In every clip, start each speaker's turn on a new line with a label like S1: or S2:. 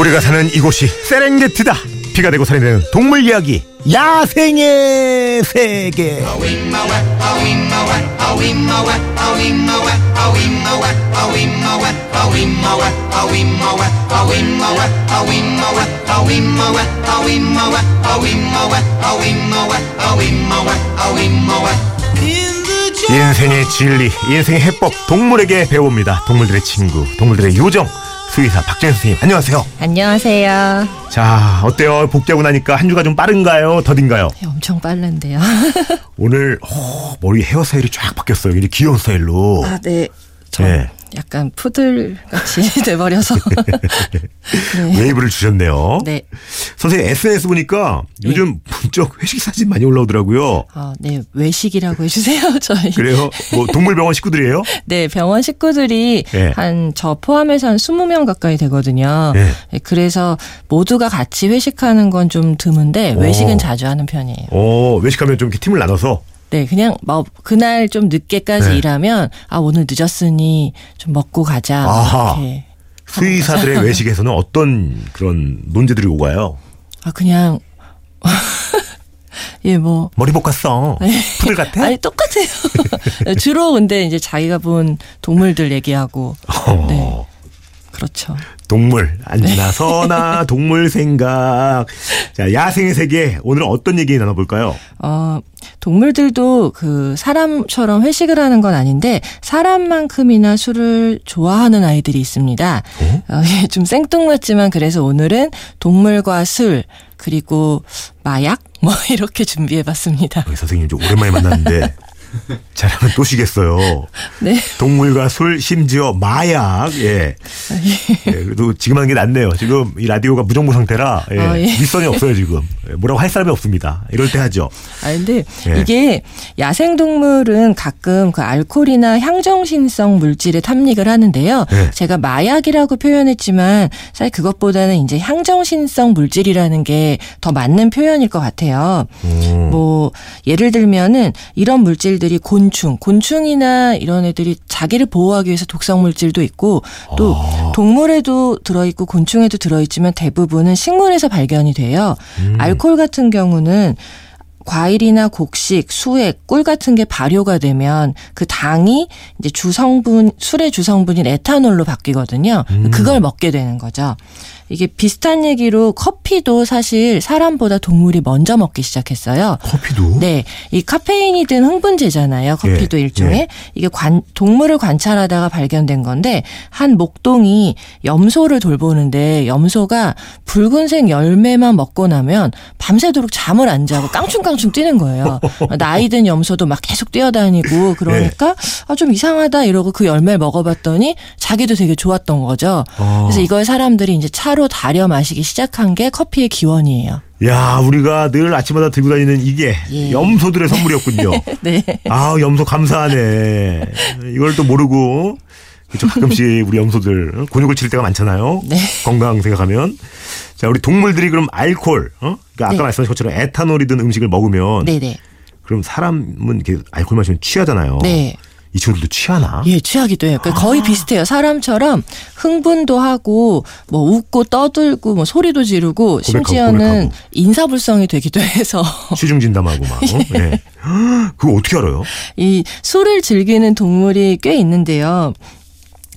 S1: 우리가 사는 이곳이 세렝게티다. 피가 되고 살이 되는 동물 이야기. 야생의 세계. 인생의 진리, 인생의 해법, 동물에게 배웁니다. 동물들의 친구, 동물들의 요정. 수의사 박정윤 선생님, 안녕하세요.
S2: 안녕하세요.
S1: 자, 어때요? 복귀하고 나니까 한 주가 좀 빠른가요? 더딘가요?
S2: 네, 엄청 빠른데요.
S1: 오늘 어, 머리 헤어 스타일이 쫙 바뀌었어요. 이제 귀여운 스타일로.
S2: 아, 네. 저
S1: 네.
S2: 약간 푸들 같이 돼버려서. 네.
S1: 웨이브를 주셨네요.
S2: 네.
S1: 선생님 SNS 보니까 요즘 문적 회식 사진 많이 올라오더라고요.
S2: 어, 네. 외식이라고 해주세요, 저희.
S1: 그래요? 뭐 동물병원 식구들이에요?
S2: 네, 병원 식구들이
S1: 네.
S2: 한저 포함해서 한 20명 가까이 되거든요.
S1: 네.
S2: 네, 그래서 모두가 같이 회식하는 건 좀 드문데
S1: 오.
S2: 외식은 자주 하는 편이에요.
S1: 어, 외식하면 좀 이렇게 팀을 나눠서
S2: 네, 그냥 뭐 그날 좀 늦게까지
S1: 네.
S2: 일하면 아 오늘 늦었으니 좀 먹고 가자
S1: 아하.
S2: 이렇게.
S1: 수의사들의 외식에서는 어떤 그런 논제들이 오가요?
S2: 아 그냥 예 뭐.
S1: 머리 볶았어. 푸들 같아?
S2: 아니 똑같아요. 주로 근데 이제 자기가 본 동물들 얘기하고
S1: 어,
S2: 네. 그렇죠.
S1: 동물 안 지나 서나 동물 생각. 자 야생의 세계 오늘은 어떤 얘기 나눠볼까요?
S2: 어, 동물들도 그 사람처럼 회식을 하는 건 아닌데 사람만큼이나 술을 좋아하는 아이들이 있습니다. 어, 예, 좀 생뚱맞지만 그래서 오늘은 동물과 술 그리고 마약 뭐 이렇게 준비해봤습니다.
S1: 우리 선생님 좀 오랜만에 만났는데 잘하면 또 쉬겠어요.
S2: 네.
S1: 동물과 술 심지어 마약 예. 예, 그래도 지금 하는 게 낫네요. 지금 이 라디오가 무정부 상태라 예,
S2: 아, 예.
S1: 윗선이 없어요 지금. 예, 뭐라고 할 사람이 없습니다. 이럴 때 하죠.
S2: 아 근데
S1: 예.
S2: 이게 야생 동물은 가끔 그 알코올이나 향정신성 물질에 탐닉을 하는데요.
S1: 예.
S2: 제가 마약이라고 표현했지만 사실 그것보다는 이제 향정신성 물질이라는 게 더 맞는 표현일 것 같아요.
S1: 음.
S2: 뭐 예를 들면은 이런 물질 들이 곤충, 곤충이나 이런 애들이 자기를 보호하기 위해서 독성 물질도 있고 또
S1: 아.
S2: 동물에도 들어 있고 곤충에도 들어 있지만 대부분은 식물에서 발견이 돼요.
S1: 음.
S2: 알코올 같은 경우는 과일이나 곡식, 수액, 꿀 같은 게 발효가 되면 그 당이 이제 주성분, 술의 주성분인 에탄올로 바뀌거든요.
S1: 음.
S2: 그걸 먹게 되는 거죠. 이게 비슷한 얘기로 커피도 사실 사람보다 동물이 먼저 먹기 시작했어요.
S1: 커피도?
S2: 네, 이 카페인이 든 흥분제잖아요. 커피도
S1: 예,
S2: 일종의
S1: 예.
S2: 이게 관, 동물을 관찰하다가 발견된 건데 한 목동이 염소를 돌보는데 염소가 붉은색 열매만 먹고 나면 밤새도록 잠을 안 자고 깡충깡충 뛰는 거예요. 나이든 염소도 막 계속 뛰어다니고 그러니까 아, 좀 이상하다 이러고 그 열매를 먹어봤더니 자기도 되게 좋았던 거죠.
S1: 아.
S2: 그래서 이걸 사람들이 이제 차로 달여 마시기 시작한 게 커피의 기원이에요.
S1: 야, 우리가 늘 아침마다 들고 다니는 이게
S2: 예.
S1: 염소들의 선물이었군요.
S2: 네.
S1: 아, 염소 감사하네. 이걸 또 모르고 그쵸, 가끔씩 우리 염소들 곤욕을 치를 때가 많잖아요.
S2: 네.
S1: 건강 생각하면. 자, 우리 동물들이 그럼 알코올, 어? 그러니까 아까
S2: 네.
S1: 말씀하신 것처럼 에탄올이 든 음식을 먹으면
S2: 네네.
S1: 그럼 사람은 이렇게 알코올 마시면 취하잖아요.
S2: 네.
S1: 이 친구들도 취하나?
S2: 예, 취하기도 해요. 그러니까 거의 비슷해요. 사람처럼 흥분도 하고 뭐 웃고 떠들고 뭐 소리도 지르고
S1: 고백하고,
S2: 심지어는
S1: 고백하고.
S2: 인사불성이 되기도 해서
S1: 시중 진담하고 막. 어? 네. 그거 어떻게 알아요?
S2: 이 술을 즐기는 동물이 꽤 있는데요.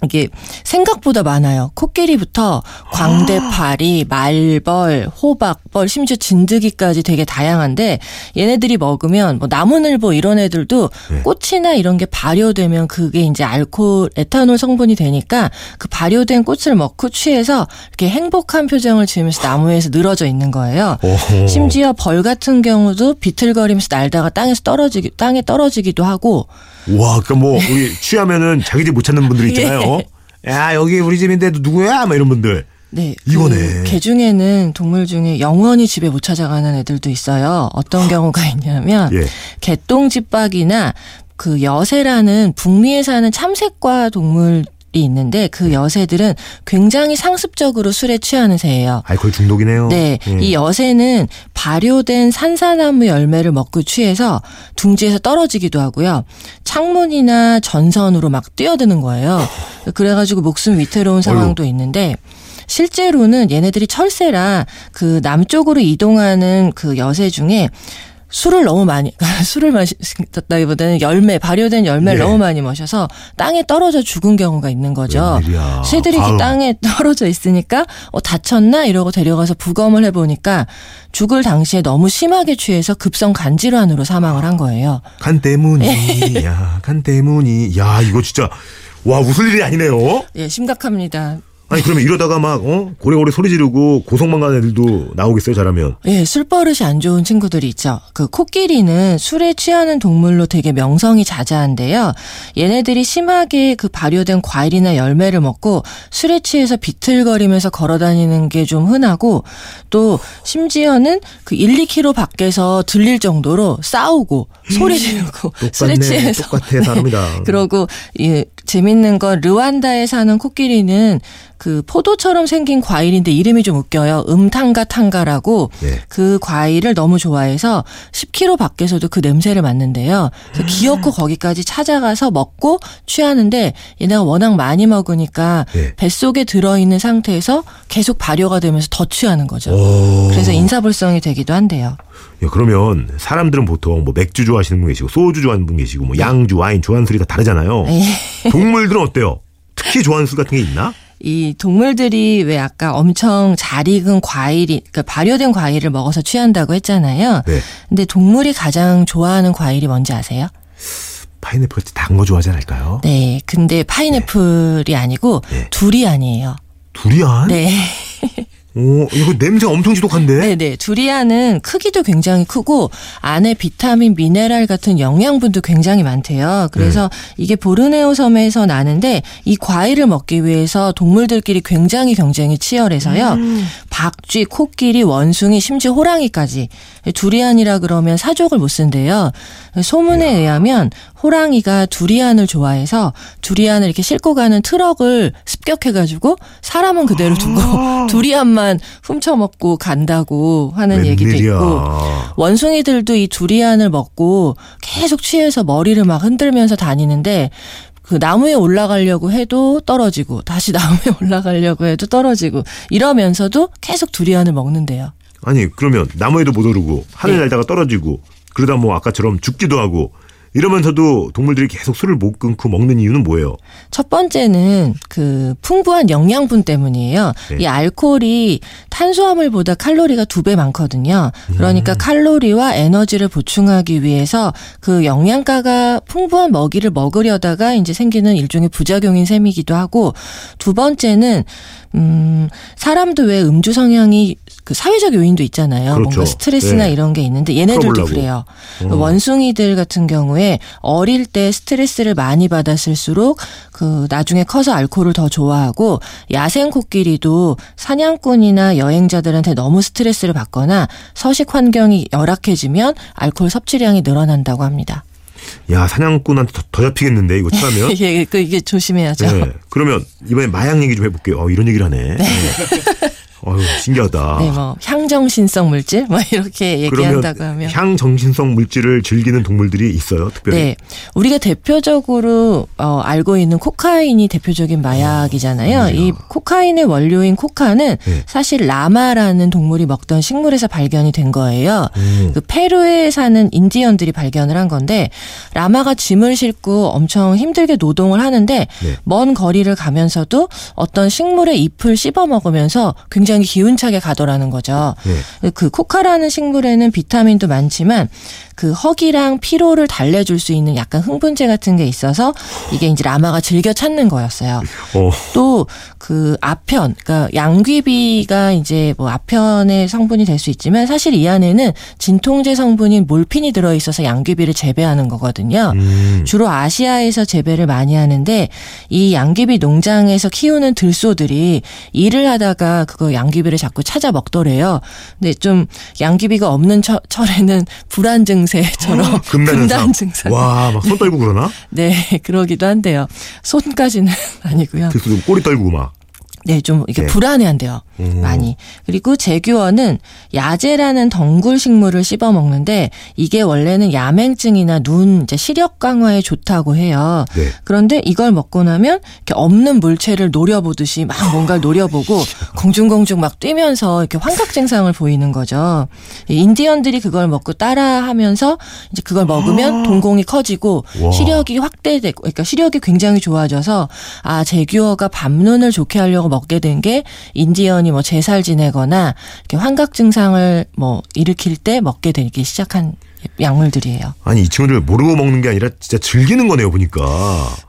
S2: 이게 생각보다 많아요. 코끼리부터 광대파리, 말벌, 호박벌, 심지어 진드기까지 되게 다양한데 얘네들이 먹으면 뭐 나무늘보 이런 애들도
S1: 네.
S2: 꽃이나 이런 게 발효되면 그게 이제 알코올, 에탄올 성분이 되니까 그 발효된 꽃을 먹고 취해서 이렇게 행복한 표정을 지으면서 나무에서 늘어져 있는 거예요.
S1: 오호.
S2: 심지어 벌 같은 경우도 비틀거리면서 날다가 땅에서 떨어지기 땅에 떨어지기도 하고
S1: 와, 그러니까 뭐 우리 취하면은 자기 집못 찾는 분들 있잖아요. 야, 여기 우리 집인데 누구야? 막 이런 분들.
S2: 네.
S1: 이거네.
S2: 그개 중에는 동물 중에 영원히 집에 못 찾아가는 애들도 있어요. 어떤 경우가 있냐면
S1: 예.
S2: 개똥집박이나 그 여새라는 북미에 사는 참새과 동물이 있는데 그 여새들은 굉장히 상습적으로 술에 취하는 새예요.
S1: 알코올 중독이네요.
S2: 네,
S1: 예.
S2: 이 여새는 발효된 산사나무 열매를 먹고 취해서 둥지에서 떨어지기도 하고요. 창문이나 전선으로 막 뛰어드는 거예요. 그래가지고 목숨 위태로운 상황도 있는데 실제로는 얘네들이 철새라 그 남쪽으로 이동하는 그 여새 중에 술을 너무 많이 술을 마셨다기보다는 열매 발효된 열매를
S1: 예.
S2: 너무 많이 마셔서 땅에 떨어져 죽은 경우가 있는 거죠.
S1: 웬일이야.
S2: 새들이. 그 땅에 떨어져 있으니까 어 다쳤나 이러고 데려가서 부검을 해보니까 죽을 당시에 너무 심하게 취해서 급성 간 질환으로 사망을 한 거예요.
S1: 간 때문이야, 간 때문이. 야, 이거 진짜, 와, 웃을 일이 아니네요?
S2: 예, 심각합니다.
S1: 아니, 그러면 이러다가 막, 어? 고래고래 소리 지르고 고성만 가는 애들도 나오겠어요, 잘하면.
S2: 예, 술버릇이 안 좋은 친구들이 있죠. 그 코끼리는 술에 취하는 동물로 되게 명성이 자자한데요. 얘네들이 심하게 그 발효된 과일이나 열매를 먹고 술에 취해서 비틀거리면서 걸어 다니는 게 좀 흔하고 또 심지어는 그 1, 2km 밖에서 들릴 정도로 싸우고 소리 지르고 술에 취해서
S1: 똑같아, 사람이다.
S2: 그러고 이 재밌는 건 르완다에 사는 코끼리는 그 포도처럼 생긴 과일인데 이름이 좀 웃겨요. 음탕가 탕가라고
S1: 네.
S2: 그 과일을 너무 좋아해서 10km 밖에서도 그 냄새를 맡는데요. 그래서 기어코 거기까지 찾아가서 먹고 취하는데 얘네가 워낙 많이 먹으니까
S1: 네.
S2: 뱃속에 들어있는 상태에서 계속 발효가 되면서 더 취하는 거죠.
S1: 오.
S2: 그래서 인사불성이 되기도 한대요.
S1: 야, 그러면 사람들은 보통 뭐 맥주 좋아하시는 분 계시고 소주 좋아하는 분 계시고 뭐 양주, 와인 좋아하는 술이 다 다르잖아요.
S2: 예.
S1: 동물들은 어때요? 특히 좋아하는 술 같은 게 있나?
S2: 이 동물들이 왜 아까 엄청 잘 익은 과일이 그러니까 발효된 과일을 먹어서 취한다고 했잖아요.
S1: 네.
S2: 근데 동물이 가장 좋아하는 과일이 뭔지 아세요?
S1: 파인애플 같이 단 거 좋아하지 않을까요?
S2: 네. 근데 파인애플이 아니고
S1: 네.
S2: 두리안이에요.
S1: 두리안?
S2: 네.
S1: 오, 이거 냄새 엄청 지독한데?
S2: 네, 네. 두리안은 크기도 굉장히 크고 안에 비타민, 미네랄 같은 영양분도 굉장히 많대요. 그래서 이게 보르네오 섬에서 나는데 이 과일을 먹기 위해서 동물들끼리 굉장히 경쟁이 치열해서요. 박쥐, 코끼리, 원숭이, 심지어 호랑이까지 두리안이라 그러면 사족을 못 쓴대요. 소문에 의하면 호랑이가 두리안을 좋아해서 두리안을 이렇게 싣고 가는 트럭을 습격해가지고 사람은 그대로 두고 두리안만 훔쳐먹고 간다고 하는 얘기도
S1: 웬일이야.
S2: 있고 원숭이들도 이 두리안을 먹고 계속 취해서 머리를 막 흔들면서 다니는데 그 나무에 올라가려고 해도 떨어지고 다시 나무에 올라가려고 해도 떨어지고 이러면서도 계속 두리안을 먹는데요.
S1: 아니, 그러면 나무에도 못 오르고 하늘
S2: 네.
S1: 날다가 떨어지고 그러다 뭐 아까처럼 죽기도 하고 이러면서도 동물들이 계속 술을 못 끊고 먹는 이유는 뭐예요?
S2: 첫 번째는 그 풍부한 영양분 때문이에요.
S1: 네.
S2: 이 알코올이 탄수화물보다 칼로리가 두 배 많거든요.
S1: 음.
S2: 그러니까 칼로리와 에너지를 보충하기 위해서 그 영양가가 풍부한 먹이를 먹으려다가 이제 생기는 일종의 부작용인 셈이기도 하고 두 번째는 음 사람도 왜 음주 성향이 그 사회적 요인도 있잖아요.
S1: 그렇죠.
S2: 뭔가 스트레스나
S1: 네.
S2: 이런 게 있는데 얘네들도. 그래요.
S1: 어.
S2: 원숭이들 같은 경우에 어릴 때 스트레스를 많이 받았을수록 그 나중에 커서 알코올을 더 좋아하고 야생 코끼리도 사냥꾼이나 여행자들한테 너무 스트레스를 받거나 서식 환경이 열악해지면 알코올 섭취량이 늘어난다고 합니다.
S1: 야, 사냥꾼한테 더, 더 잡히겠는데, 이거 취하면?
S2: 이게 그 이게 조심해야죠.
S1: 네. 그러면 이번에 마약 얘기 좀 해볼게요. 어, 이런 얘기를 하네. 네. 어휴, 신기하다.
S2: 네, 뭐 향정신성 물질 뭐 이렇게 얘기한다고 하면
S1: 향정신성 물질을 즐기는 동물들이 있어요, 특별히.
S2: 네. 우리가 대표적으로 어, 알고 있는 코카인이 대표적인 마약이잖아요.
S1: 아,
S2: 이 코카인의 원료인 코카는
S1: 네.
S2: 사실 라마라는 동물이 먹던 식물에서 발견이 된 거예요.
S1: 음.
S2: 그 페루에 사는 인디언들이 발견을 한 건데 라마가 짐을 싣고 엄청 힘들게 노동을 하는데
S1: 네.
S2: 먼 거리를 가면서도 어떤 식물의 잎을 씹어 먹으면서 굉장히 기운차게 가더라는 거죠.
S1: 네.
S2: 그 코카라는 식물에는 비타민도 많지만 그 허기랑 피로를 달래줄 수 있는 약간 흥분제 같은 게 있어서 이게 이제 라마가 즐겨 찾는 거였어요.
S1: 어,
S2: 또그 아편, 그러니까 양귀비가 이제 뭐 아편의 성분이 될 수 있지만 사실 이 안에는 진통제 성분인 몰핀이 들어 있어서 양귀비를 재배하는 거거든요.
S1: 음.
S2: 주로 아시아에서 재배를 많이 하는데 이 양귀비 농장에서 키우는 들소들이 일을 하다가 그거 양 귀비를 자꾸 찾아 먹더래요. 근데 좀 양귀비가 없는 처, 철에는 불안 증세처럼
S1: 금단 현상.
S2: 금단 증상.
S1: 와, 막 손 떨고 그러나?
S2: 네, 그러기도 한데요. 손까지는 아니고요.
S1: 좀 꼬리 떨고 막.
S2: 네, 좀 이게
S1: 네.
S2: 불안해한대요.
S1: 음.
S2: 많이. 그리고 제규어는 야제라는 덩굴 식물을 씹어 먹는데 이게 원래는 야맹증이나 눈 이제 시력 강화에 좋다고 해요.
S1: 네.
S2: 그런데 이걸 먹고 나면 이렇게 없는 물체를 노려보듯이 막 뭔가를 노려보고 공중공중 막 뛰면서 이렇게 환각 증상을 보이는 거죠. 이 인디언들이 그걸 먹고 따라하면서 이제 그걸 먹으면 동공이 커지고
S1: 와.
S2: 시력이 확대되고 그러니까 시력이 굉장히 좋아져서 아 제규어가 밤눈을 좋게 하려고 먹게 된 게 인디언이 뭐 제살 지내거나 이렇게 환각 증상을 뭐 일으킬 때 먹게 되기 시작한 약물들이에요.
S1: 아니 이 친구들 모르고 먹는 게 아니라 진짜 즐기는 거네요 보니까.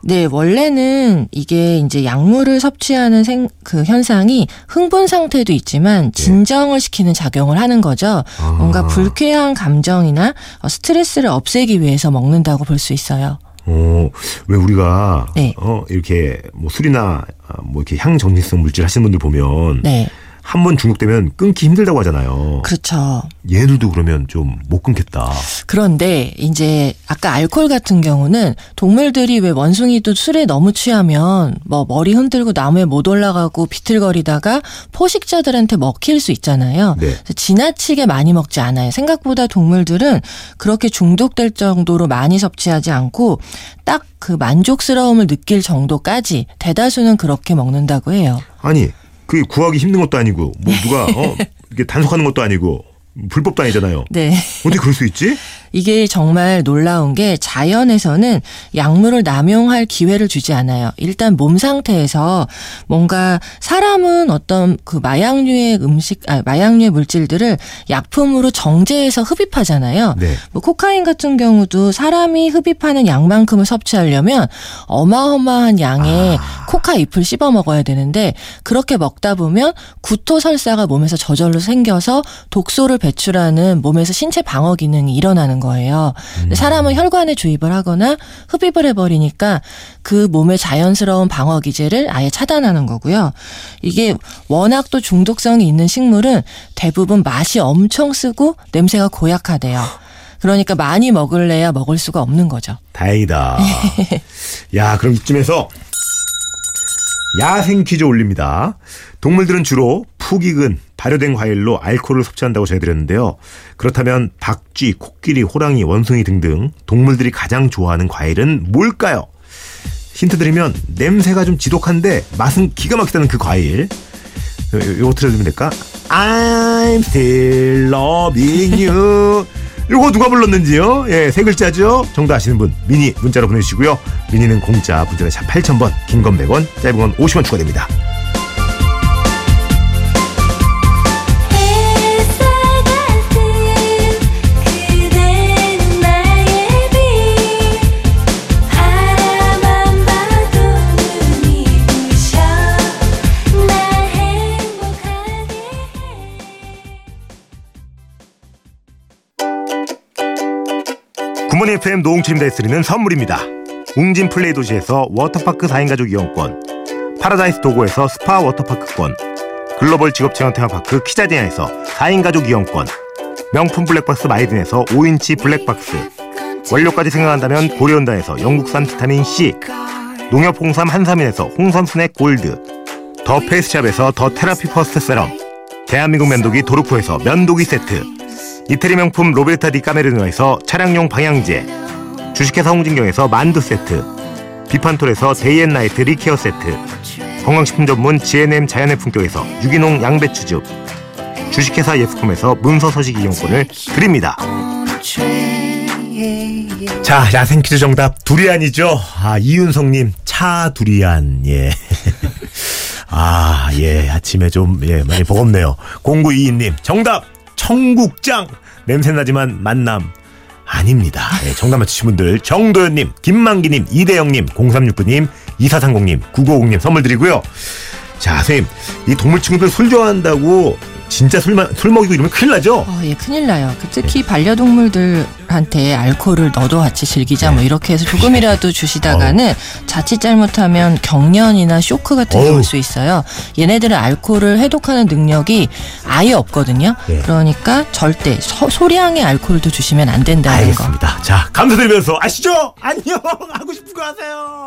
S2: 네, 원래는 이게 이제 약물을 섭취하는 생, 그 현상이 흥분 상태도 있지만 진정을 시키는 작용을 하는 거죠.
S1: 아.
S2: 뭔가 불쾌한 감정이나 어, 스트레스를 없애기 위해서 먹는다고 볼 수 있어요.
S1: 어, 왜 우리가
S2: 네.
S1: 어 이렇게 뭐 술이나 아, 뭐 이렇게 향 정리성 물질 하시는 분들 보면
S2: 네,
S1: 한 번 중독되면 끊기 힘들다고 하잖아요.
S2: 그렇죠.
S1: 얘들도 그러면 좀 못 끊겠다.
S2: 그런데 이제 아까 알코올 같은 경우는 동물들이 왜 원숭이도 술에 너무 취하면 뭐 머리 흔들고 나무에 못 올라가고 비틀거리다가 포식자들한테 먹힐 수 있잖아요.
S1: 네.
S2: 지나치게 많이 먹지 않아요. 생각보다 동물들은 그렇게 중독될 정도로 많이 섭취하지 않고 딱 그 만족스러움을 느낄 정도까지 대다수는 그렇게 먹는다고 해요.
S1: 아니 그게 구하기 힘든 것도 아니고 뭐 누가 어 이게 단속하는 것도 아니고 불법도 아니잖아요.
S2: 네.
S1: 어떻게 그럴 수 있지?
S2: 이게 정말 놀라운 게 자연에서는 약물을 남용할 기회를 주지 않아요. 일단 몸 상태에서 뭔가 사람은 어떤 그 마약류의 음식, 아, 마약류의 물질들을 약품으로 정제해서 흡입하잖아요.
S1: 네.
S2: 뭐 코카인 같은 경우도 사람이 흡입하는 양만큼을 섭취하려면 어마어마한 양의 코카 잎을 씹어 먹어야 되는데 그렇게 먹다 보면 구토 설사가 몸에서 저절로 생겨서 독소를 배출하는 몸에서 신체 방어 기능이 일어나는 거예요. 근데 사람은 혈관에 주입을 하거나 흡입을 해버리니까 그 몸의 자연스러운 방어 기제를 아예 차단하는 거고요. 이게 워낙 또 중독성이 있는 식물은 대부분 맛이 엄청 쓰고 냄새가 고약하대요. 그러니까 많이 먹을래야 먹을 수가 없는 거죠.
S1: 다행이다. 야, 그럼 이쯤에서 야생 퀴즈 올립니다. 동물들은 주로 푹 익은 발효된 과일로 알코올을 섭취한다고 전해드렸는데요. 그렇다면 박쥐, 코끼리, 호랑이, 원숭이 등등 동물들이 가장 좋아하는 과일은 뭘까요? 힌트 드리면 냄새가 좀 지독한데 맛은 기가 막히다는 그 과일. 요- 요거 들려주면 될까? I'm still loving you. 요거 누가 불렀는지요? 예, 세 글자죠? 정답 아시는 분 미니 문자로 보내주시고요. 미니는 공짜, 문자는 샵 8000번, 긴 건 100원, 짧은 건 50원 추가됩니다. FM 노홍철입니다 드리는 선물입니다. 웅진 플레이 도시에서 워터파크 4인 가족 이용권, 파라다이스 도고에서 스파 워터파크권, 글로벌 직업 체험 테마파크 키자니아에서 4인 가족 이용권, 명품 블랙박스 마이든에서 5인치 블랙박스, 원료까지 생각한다면 고려은단에서 영국산 비타민 C, 농협 홍삼 한삼인에서 홍삼 스낵 골드, 더 페이스샵에서 더 테라피 퍼스트 세럼, 대한민국 면도기 도르코에서 면도기 세트, 이태리 명품 로베르타 디 까메리노에서 차량용 방향제 주식회사 홍진경에서 만두 세트 비판톨에서 Day and Night 리케어 세트 건강식품 전문 GNM 자연의 품격에서 유기농 양배추즙 주식회사 예스콤에서 문서 서식 이용권을 드립니다 자 야생 퀴즈 정답 두리안이죠 아 이윤성 님 차 두리안 예 아, 예, 아침에 좀, 예, 많이 버겁네요. 0922 님, 정답! 청국장! 냄새 나지만 만남. 아닙니다. 예, 정답 맞추신 분들, 정도현님, 김만기님, 이대영님, 0369님, 2430님, 950님 선물 드리고요. 자, 선생님, 이 동물 친구들 술 좋아한다고 진짜 술, 마, 술 먹이고 이러면 큰일 나죠?
S2: 어, 예, 큰일 나요. 그 특히 반려동물들한테 알코올을 너도 같이 즐기자 뭐 이렇게 해서 조금이라도 주시다가는 자칫 잘못하면 경련이나 쇼크 같은 게
S1: 어우.
S2: 올 수 있어요. 얘네들은 알코올을 해독하는 능력이 아예 없거든요.
S1: 예.
S2: 그러니까 절대 소, 소량의 알코올도 주시면 안 된다는 거.
S1: 알겠습니다. 자, 감사드리면서 아시죠? 안녕! 하고 싶은 거 하세요!